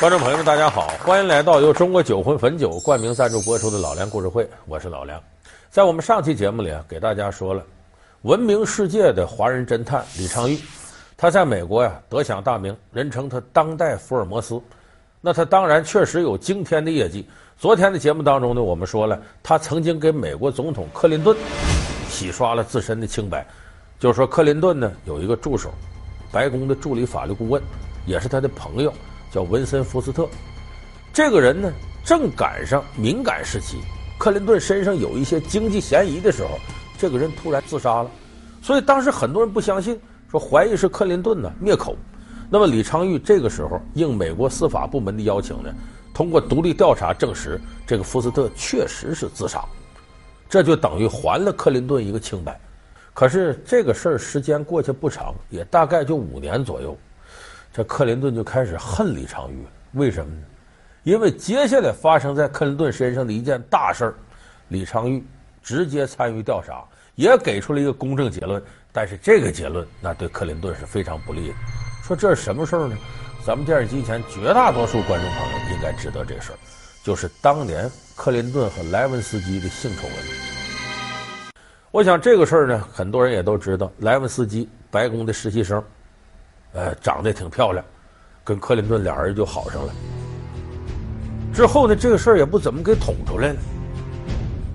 观众朋友们，大家好，欢迎来到由中国酒魂汾酒冠名赞助播出的《老梁故事会》，我是老梁。在我们上期节目里啊，给大家说了，闻名世界的华人侦探李昌钰，他在美国呀得享大名，人称他当代福尔摩斯。那他当然确实有惊天的业绩。昨天的节目当中呢，我们说了，他曾经给美国总统克林顿洗刷了自身的清白，就是说克林顿呢有一个助手，白宫的助理法律顾问，也是他的朋友。叫文森·福斯特，这个人呢，正赶上敏感时期，克林顿身上有一些经济嫌疑的时候，这个人突然自杀了，所以当时很多人不相信，说怀疑是克林顿呢灭口。那么李昌钰这个时候应美国司法部门的邀请呢，通过独立调查证实，这个福斯特确实是自杀，这就等于还了克林顿一个清白。可是这个事儿时间过去不长，也大概就五年左右。这克林顿就开始恨李昌钰了，为什么呢？因为接下来发生在克林顿身上的一件大事儿，李昌钰直接参与调查，也给出了一个公正结论。但是这个结论那对克林顿是非常不利的。说这是什么事儿呢？咱们电视机前绝大多数观众朋友应该知道这事儿，就是当年克林顿和莱文斯基的性丑闻。我想这个事儿呢，很多人也都知道，莱文斯基白宫的实习生。呃，长得也挺漂亮，跟克林顿俩人就好上了。之后呢，这个事儿也不怎么给捅出来了，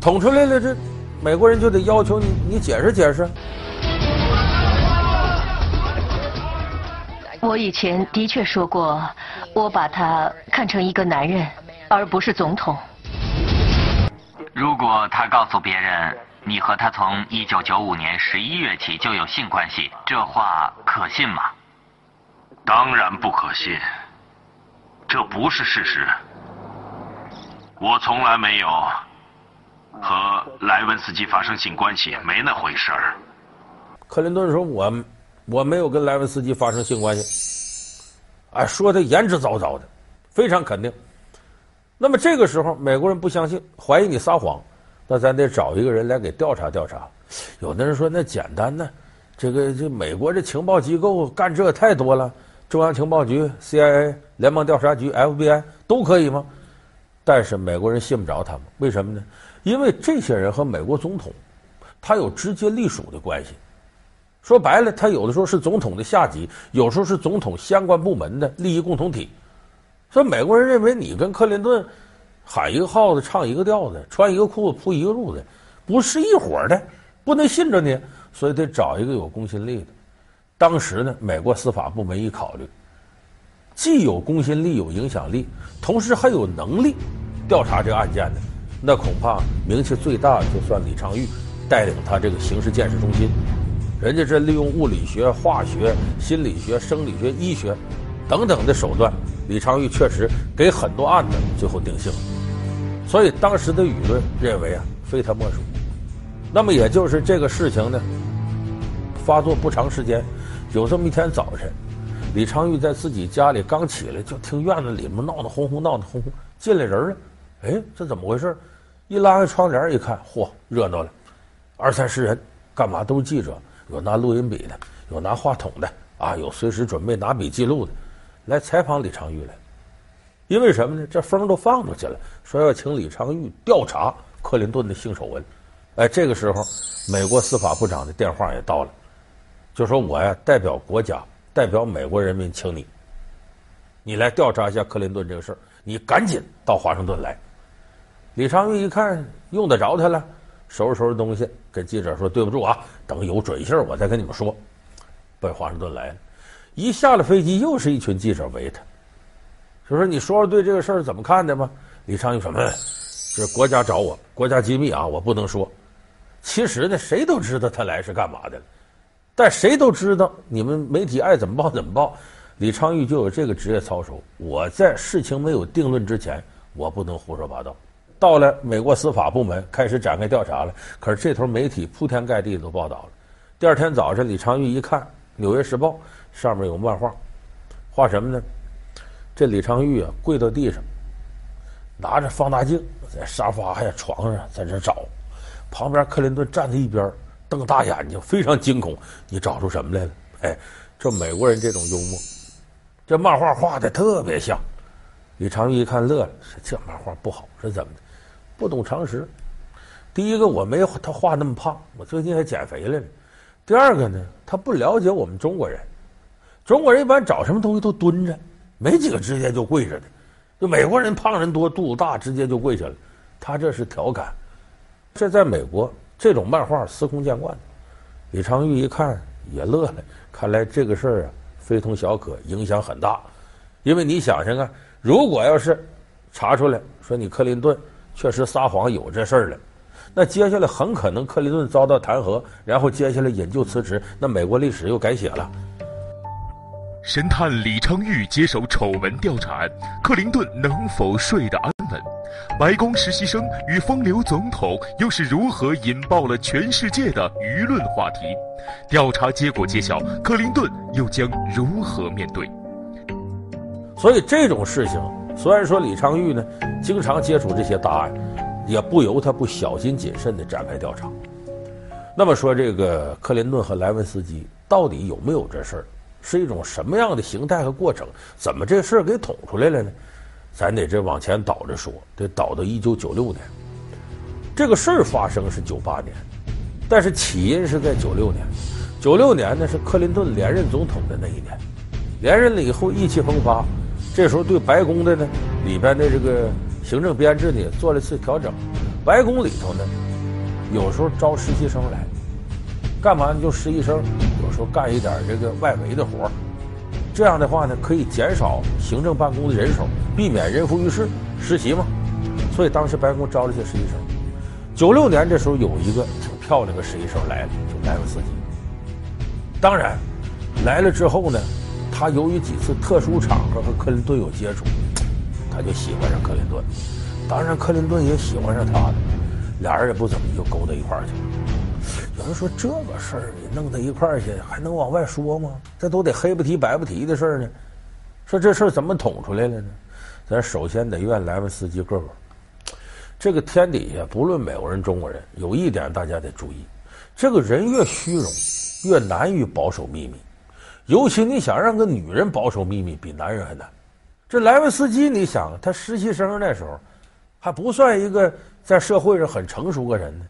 捅出来了，这美国人就得要求你，你解释解释。我以前的确说过，我把他看成一个男人，而不是总统。如果他告诉别人，你和他从一九九五年十一月起就有性关系，这话可信吗？当然不可信，这不是事实。我从来没有和莱文斯基发生性关系，没那回事儿。克林顿说：“我我没有跟莱文斯基发生性关系。”哎，说的言之凿凿的，非常肯定。那么这个时候，美国人不相信，怀疑你撒谎，那咱得找一个人来给调查调查。有的人说：“那简单呢，这个这美国这情报机构干这太多了。”中央情报局、CIA、联邦调查局、FBI 都可以吗？但是美国人信不着他们，为什么呢？因为这些人和美国总统他有直接隶属的关系。说白了，他有的时候是总统的下级，有时候是总统相关部门的利益共同体。所以美国人认为你跟克林顿喊一个号子唱一个调子，穿一个裤子铺一个褥子，不是一伙的，不能信着你，所以得找一个有公信力的。当时呢，美国司法部门一考虑，既有公信力、有影响力，同时还有能力调查这个案件的，那恐怕名气最大的就算李昌钰带领他这个刑事鉴识中心。人家这利用物理学、化学、心理学、生理学、医学等等的手段，李昌钰确实给很多案子最后定性了。所以当时的舆论认为啊，非他莫属。那么也就是这个事情呢，发作不长时间。有这么一天早晨，李昌钰在自己家里刚起来，就听院子里面闹得哄哄，闹得哄哄，进来人了。哎，这怎么回事？一拉开窗帘一看，嚯，热闹了，二三十人，干嘛都是记者，有拿录音笔的，有拿话筒的，啊，有随时准备拿笔记录的，来采访李昌钰来。因为什么呢？这风都放出去了，说要请李昌钰调查克林顿的性丑闻。哎，这个时候，美国司法部长的电话也到了。就说我呀，代表国家，代表美国人民，请你，你来调查一下克林顿这个事儿。你赶紧到华盛顿来。李昌钰一看用得着他了，收拾收拾东西，跟记者说：“对不住啊，等有准信儿我再跟你们说。”奔华盛顿来了，一下了飞机，又是一群记者围他。就说：“你说说对这个事儿怎么看的吗？”李昌钰说：“这是国家找我，国家机密啊，我不能说。”其实呢，谁都知道他来是干嘛的了。但谁都知道，你们媒体爱怎么报怎么报。李昌钰就有这个职业操守。我在事情没有定论之前，我不能胡说八道。到了美国司法部门开始展开调查了，可是这头媒体铺天盖地都报道了。第二天早晨，李昌钰一看《纽约时报》，上面有漫画，画什么呢？这李昌钰啊，跪到地上，拿着放大镜在沙发呀、床上在这找，旁边克林顿站在一边。瞪大眼睛，非常惊恐。你找出什么来了？哎，这美国人这种幽默，这漫画画的特别像。李昌钰一看乐了，说这漫画不好，是怎么的？不懂常识。第一个，我没他画那么胖，我最近还减肥了呢。第二个呢，他不了解我们中国人。中国人一般找什么东西都蹲着，没几个直接就跪着的。就美国人胖人多，肚子大，直接就跪下了。他这是调侃。这在美国，这种漫画司空见惯。李昌钰一看也乐了，看来这个事儿啊非同小可，影响很大。因为你想想看，如果要是查出来说你克林顿确实撒谎有这事儿了，那接下来很可能克林顿遭到弹劾，然后接下来引咎辞职，那美国历史又改写了。神探李昌钰接手丑闻调查，克林顿能否睡得安稳？白宫实习生与风流总统又是如何引爆了全世界的舆论话题？调查结果揭晓，克林顿又将如何面对？所以这种事情，虽然说李昌钰呢经常接触这些大案，也不由他不小心谨慎地展开调查。那么说，这个克林顿和莱文斯基到底有没有这事儿？是一种什么样的形态和过程？怎么这事儿给捅出来了呢？咱得这往前倒着说，得倒到一九九六年。这个事儿发生是九八年，但是起因是在九六年。九六年呢是克林顿连任总统的那一年，连任了以后意气风发，这时候对白宫的呢里边的这个行政编制呢做了一次调整。白宫里头呢有时候招实习生来，干嘛呢？就实习生。有时候干一点这个外围的活儿这样的话呢，可以减少行政办公的人手，避免人浮于事。实习嘛，所以当时白宫招了一些实习生。九六年这时候有一个挺漂亮的实习生来了，就莱文斯基。当然，来了之后呢，他由于几次特殊场合和克林顿有接触，他就喜欢上克林顿。当然，克林顿也喜欢上他的，俩人也不怎么就勾到一块儿去了。有人说这个事儿你弄到一块儿去，还能往外说吗？这都得黑不提白不提的事儿呢。说这事儿怎么捅出来了呢？咱首先得怨莱文斯基个个。这个天底下不论美国人中国人，有一点大家得注意：这个人越虚荣，越难于保守秘密。尤其你想让个女人保守秘密，比男人还难。这莱文斯基，你想他实习生那时候还不算一个在社会上很成熟的人呢。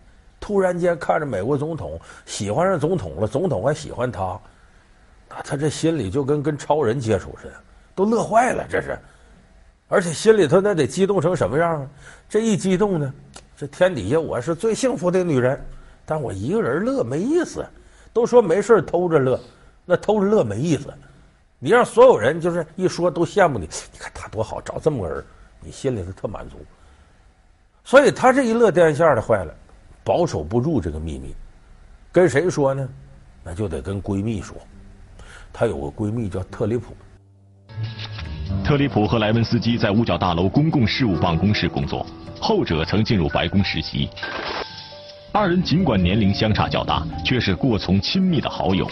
突然间看着美国总统喜欢上总统了，总统还喜欢他，那他这心里就跟跟超人接触似的，都乐坏了。这是，而且心里头那得激动成什么样啊？这一激动呢，这天底下我是最幸福的女人，但我一个人乐没意思。都说没事偷着乐，那偷着乐没意思。你让所有人就是一说都羡慕你，你看他多好，找这么个人，你心里头特满足。所以他这一乐电线的坏了。保守不住这个秘密，跟谁说呢？那就得跟闺蜜说。她有个闺蜜叫特里普。特里普和莱文斯基在五角大楼公共事务办公室工作，后者曾进入白宫实习。二人尽管年龄相差较大，却是过从亲密的好友。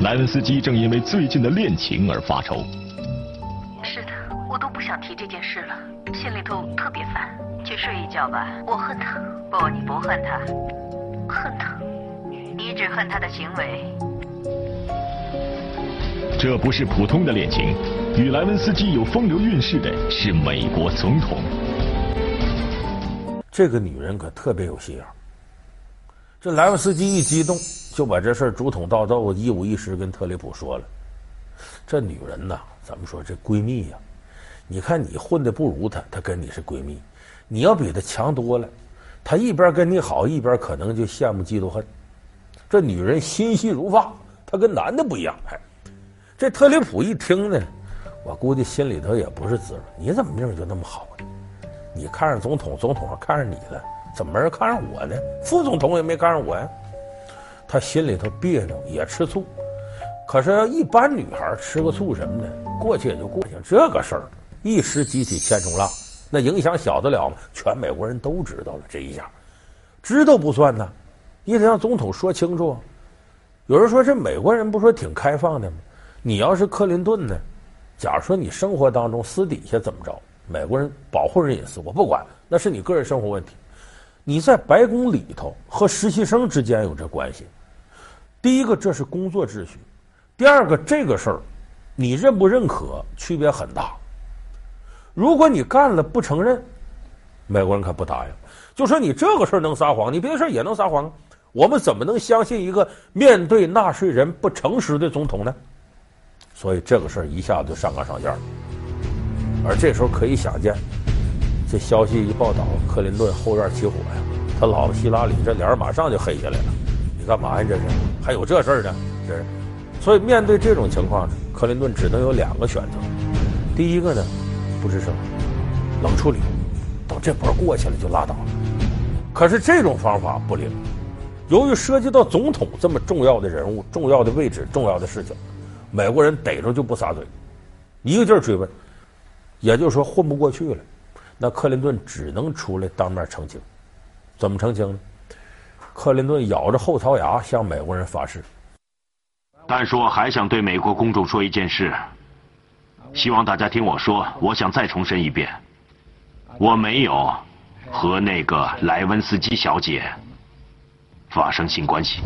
莱文斯基正因为最近的恋情而发愁。是的，我都不想提这件事了，觉吧，我恨他。不，你不恨他，恨他。你只恨他的行为。这不是普通的恋情，与莱文斯基有风流韵事的是美国总统。这个女人可特别有心眼。这莱文斯基一激动，就把这事儿竹筒倒豆，一五一十跟特里普说了。这女人呐，咱们说？这闺蜜呀，你看你混的不如她，她跟你是闺蜜。你要比他强多了，他一边跟你好，一边可能就羡慕嫉妒恨。这女人心细如发，她跟男的不一样。哎，这特里普一听呢，我估计心里头也不是滋味。你怎么命就那么好呢？你看上总统，总统还看上你了，怎么没人看上我呢？副总统也没看上我呀。他心里头别扭，也吃醋。可是一般女孩吃个醋什么的，过去也就过去。这个事儿一时激起千重浪。那影响小得了吗？全美国人都知道了，这一下，知道不算呢，你得让总统说清楚。有人说这美国人不说挺开放的吗？你要是克林顿呢？假如说你生活当中私底下怎么着，美国人保护人隐私，我不管，那是你个人生活问题。你在白宫里头和实习生之间有这关系，第一个这是工作秩序，第二个这个事儿，你认不认可区别很大。如果你干了不承认，美国人可不答应。就说你这个事儿能撒谎，你别的事儿也能撒谎。我们怎么能相信一个面对纳税人不诚实的总统呢？所以这个事儿一下子就上纲上线了。而这时候可以想见，这消息一报道，克林顿后院起火呀，他老婆希拉里这脸马上就黑下来了。你干嘛呀？这是还有这事儿呢？这是。所以面对这种情况呢，克林顿只能有两个选择。第一个呢，不吱声，冷处理，等这波过去了就拉倒了。可是这种方法不灵，由于涉及到总统这么重要的人物、重要的位置、重要的事情，美国人逮着就不撒嘴，一个劲儿追问，也就是说混不过去了。那克林顿只能出来当面澄清，怎么澄清呢？克林顿咬着后槽牙向美国人发誓。但是我还想对美国公众说一件事，希望大家听我说。我想再重申一遍，我没有。和那个莱温斯基小姐发生性关系，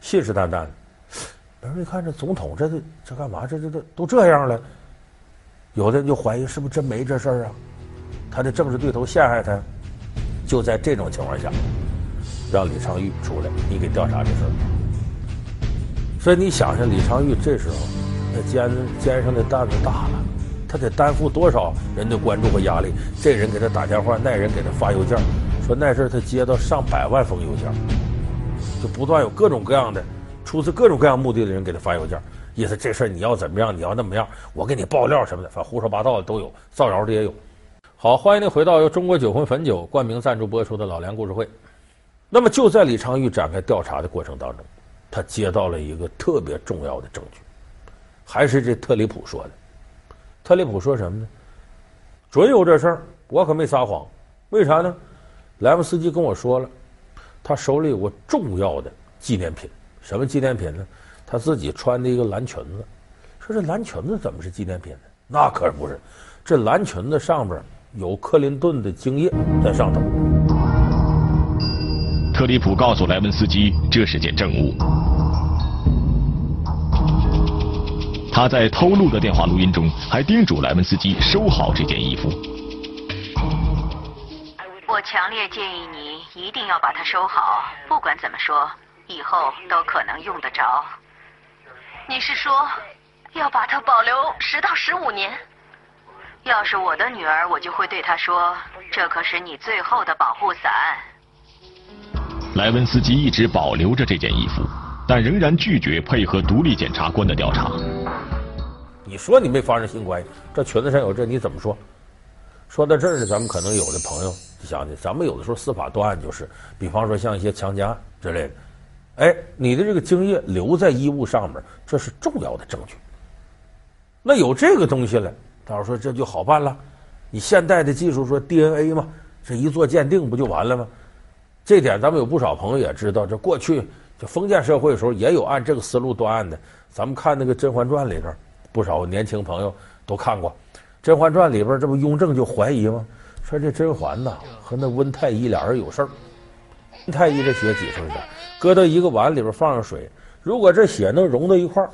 信誓旦旦。人一看这总统，这这这干嘛？这这这都这样了，有的人就怀疑是不是真没这事儿啊？他的政治对头陷害他，就在这种情况下，让李昌钰出来，你给调查这事儿。所以你想想，李昌钰这时候肩肩上的担子大了。他得担负多少人的关注和压力？这人给他打电话，那人给他发邮件，说那阵他接到上百万封邮件，就不断有各种各样的、出自各种各样目的的人给他发邮件，意思这事你要怎么样，你要那么样，我给你爆料什么的，反正胡说八道的都有，造谣的也有。好，欢迎您回到由中国酒魂汾酒冠名赞助播出的老梁故事会。那么就在李昌钰展开调查的过程当中，他接到了一个特别重要的证据，还是这特里普说的。特里普说什么呢？准有这事儿，我可没撒谎。为啥呢？莱文斯基跟我说了，他手里有个重要的纪念品。什么纪念品呢？他自己穿的一个蓝裙子。说这蓝裙子怎么是纪念品呢？那可不是，这蓝裙子上边有克林顿的精液在上头。特里普告诉莱文斯基，这是件证物。他在偷录的电话录音中，还叮嘱莱文斯基收好这件衣服。我强烈建议你一定要把它收好，不管怎么说，以后都可能用得着。你是说要把它保留十到十五年？要是我的女儿，我就会对她说：“这可是你最后的保护伞。”莱文斯基一直保留着这件衣服，但仍然拒绝配合独立检察官的调查。你说你没发生性关系，这裙子上有这，你怎么说？说到这儿呢，咱们可能有的朋友就想起，咱们有的时候司法断案就是，比方说像一些强奸案之类的，哎，你的这个精液留在衣物上面，这是重要的证据。那有这个东西了，到时候说这就好办了。你现代的技术说 DNA 嘛，这一做鉴定不就完了吗？这点咱们有不少朋友也知道，这过去就封建社会的时候也有按这个思路断案的。咱们看那个《甄嬛传》里头。不少年轻朋友都看过《甄嬛传》里边，这不雍正就怀疑吗？说这甄嬛呐和那温太医俩人有事儿。温太医这血挤出来的，搁到一个碗里边放上水，如果这血能融到一块儿，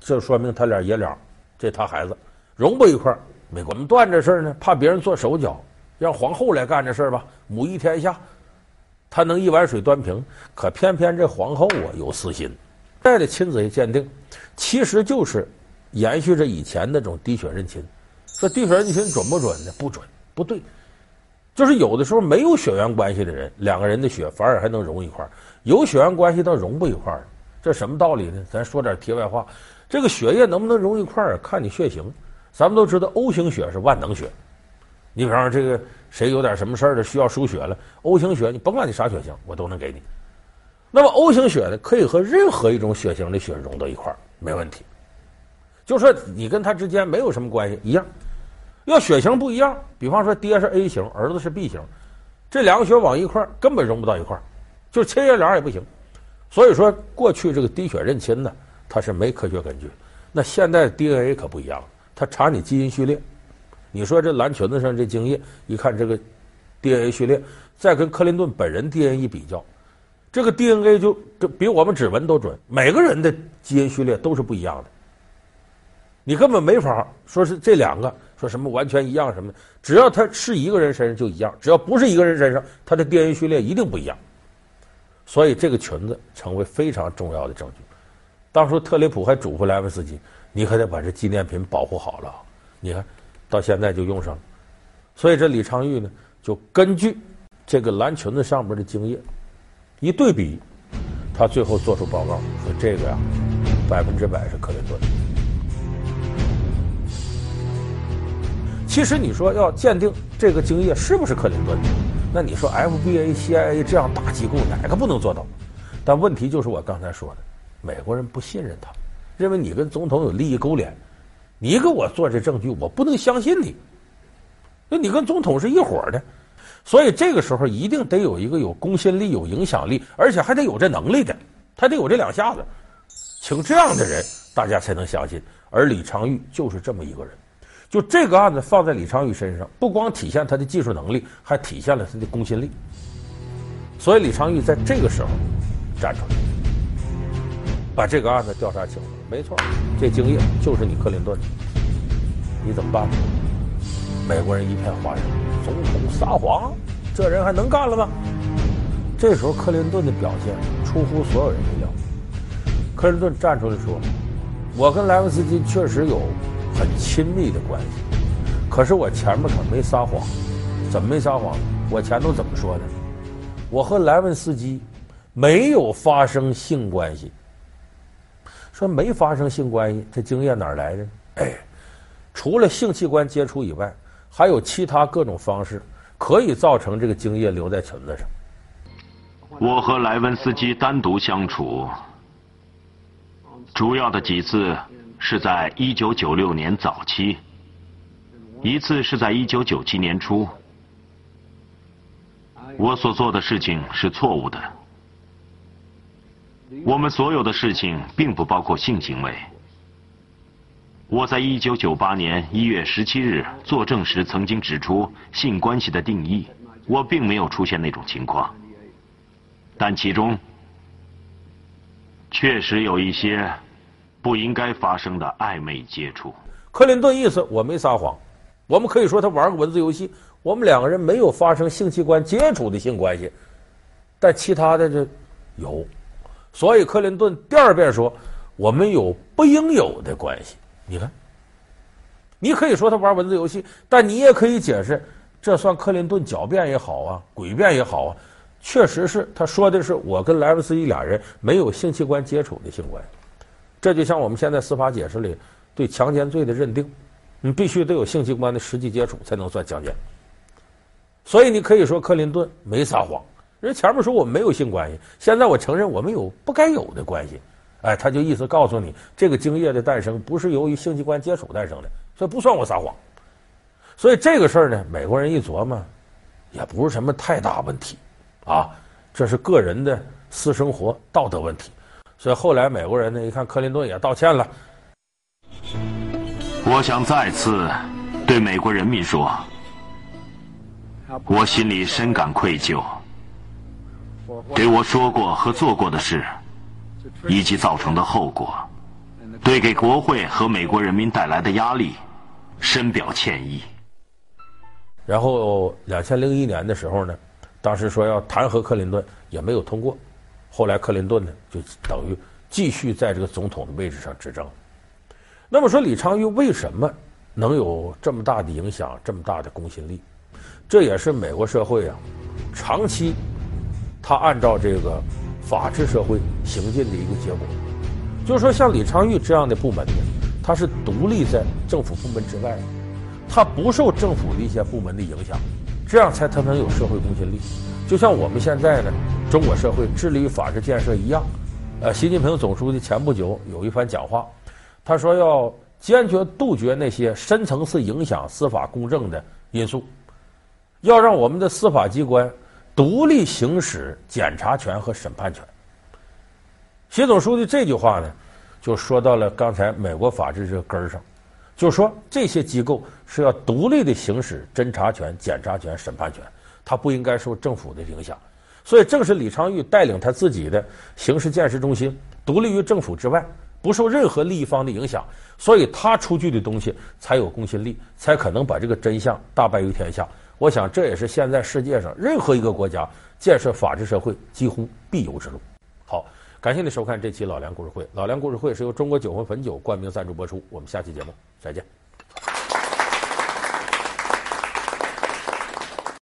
这说明他俩爷俩，这他孩子融不一块儿。没我们断这事儿呢，怕别人做手脚，让皇后来干这事儿吧，母仪天下，他能一碗水端平。可偏偏这皇后啊有私心，带着亲子一鉴定，其实就是。延续着以前那种滴血认亲，说滴血认亲准不准呢？不准，不对。就是有的时候没有血缘关系的人，两个人的血反而还能融一块儿；有血缘关系倒融不一块儿。这什么道理呢？咱说点题外话，这个血液能不能融一块儿，看你血型。咱们都知道 O 型血是万能血，你比方说这个谁有点什么事儿的需要输血了，O 型血你甭管你啥血型，我都能给你。那么 O 型血呢，可以和任何一种血型的血融到一块儿，没问题。就说你跟他之间没有什么关系，一样，要血型不一样，比方说爹是 A 型，儿子是 B 型，这两个血往一块根本融不到一块就是切叶梁也不行。所以说，过去这个滴血认亲呢，它是没科学根据。那现在 DNA 可不一样了，它查你基因序列。你说这蓝裙子上这精液，一看这个 DNA 序列，再跟克林顿本人 DNA 一比较，这个 DNA 就就比我们指纹都准。每个人的基因序列都是不一样的。你根本没法说是这两个说什么完全一样什么，只要他是一个人身上就一样，只要不是一个人身上，他的 DNA 序列一定不一样。所以这个裙子成为非常重要的证据。当初特雷普还嘱咐莱文斯基：“你可得把这纪念品保护好了。”你看，到现在就用上了。所以这李昌钰呢，就根据这个蓝裙子上面的精液一对比，他最后做出报告说：“这个呀，百分之百是克林顿。”其实你说要鉴定这个精液是不是克林顿，那你说 FBI、CIA 这样大机构哪个不能做到？但问题就是我刚才说的，美国人不信任他，认为你跟总统有利益勾连，你给我做这证据，我不能相信你。那你跟总统是一伙的，所以这个时候一定得有一个有公信力、有影响力，而且还得有这能力的，他得有这两下子，请这样的人，大家才能相信。而李昌钰就是这么一个人。就这个案子放在李昌钰身上，不光体现他的技术能力，还体现了他的公信力。所以李昌钰在这个时候站出来，把这个案子调查清楚。没错，这精液就是你克林顿，你怎么办呢？美国人一片哗然，总统撒谎，这人还能干了吗？这时候克林顿的表现出乎所有人意料。克林顿站出来说：“我跟莱文斯基确实有。”很亲密的关系，可是我前面可没撒谎，怎么没撒谎？我前头怎么说的？我和莱文斯基没有发生性关系。说没发生性关系，这精液哪来的？哎，除了性器官接触以外，还有其他各种方式可以造成这个精液留在裙子上。我和莱文斯基单独相处，主要的几次。是在一九九六年早期，一次是在一九九七年初。我所做的事情是错误的。我们所有的事情并不包括性行为。我在一九九八年一月十七日作证时曾经指出性关系的定义，我并没有出现那种情况。但其中确实有一些。不应该发生的暧昧接触。克林顿意思我没撒谎，我们可以说他玩个文字游戏，我们两个人没有发生性器官接触的性关系，但其他的这有，所以克林顿第二遍说我们有不应有的关系。你看，你可以说他玩文字游戏，但你也可以解释，这算克林顿狡辩也好啊，诡辩也好啊，确实是他说的是我跟莱文斯基俩人没有性器官接触的性关系。这就像我们现在司法解释里对强奸罪的认定，你必须得有性器官的实际接触才能算强奸。所以你可以说克林顿没撒谎，人前面说我没有性关系，现在我承认我们有不该有的关系。哎，他就意思告诉你，这个精液的诞生不是由于性器官接触诞生的，所以不算我撒谎。所以这个事儿呢，美国人一琢磨，也不是什么太大问题，啊，这是个人的私生活道德问题。所以后来美国人呢，一看克林顿也道歉了。我想再次对美国人民说，我心里深感愧疚，对我说过和做过的事，以及造成的后果，对给国会和美国人民带来的压力，深表歉意。然后两千零一年的时候呢，当时说要弹劾克林顿，也没有通过。后来克林顿呢，就等于继续在这个总统的位置上执政。那么说，李昌钰为什么能有这么大的影响、这么大的公信力？这也是美国社会啊，长期他按照这个法治社会行进的一个结果。就是说，像李昌钰这样的部门呢，他是独立在政府部门之外的，他不受政府的一些部门的影响，这样才他能有社会公信力。就像我们现在呢，中国社会致力于法治建设一样，呃，习近平总书记前不久有一番讲话，他说要坚决杜绝那些深层次影响司法公正的因素，要让我们的司法机关独立行使检察权和审判权。习总书记这句话呢，就说到了刚才美国法治这个根儿上，就说这些机构是要独立的行使侦查权、检察权、审判权。它不应该受政府的影响，所以正是李昌钰带领他自己的刑事鉴识中心独立于政府之外，不受任何利益方的影响，所以他出具的东西才有公信力，才可能把这个真相大白于天下。我想这也是现在世界上任何一个国家建设法治社会几乎必由之路。好，感谢您收看这期老梁故事会。老梁故事会是由中国酒魂汾酒冠名赞助播出。我们下期节目再见。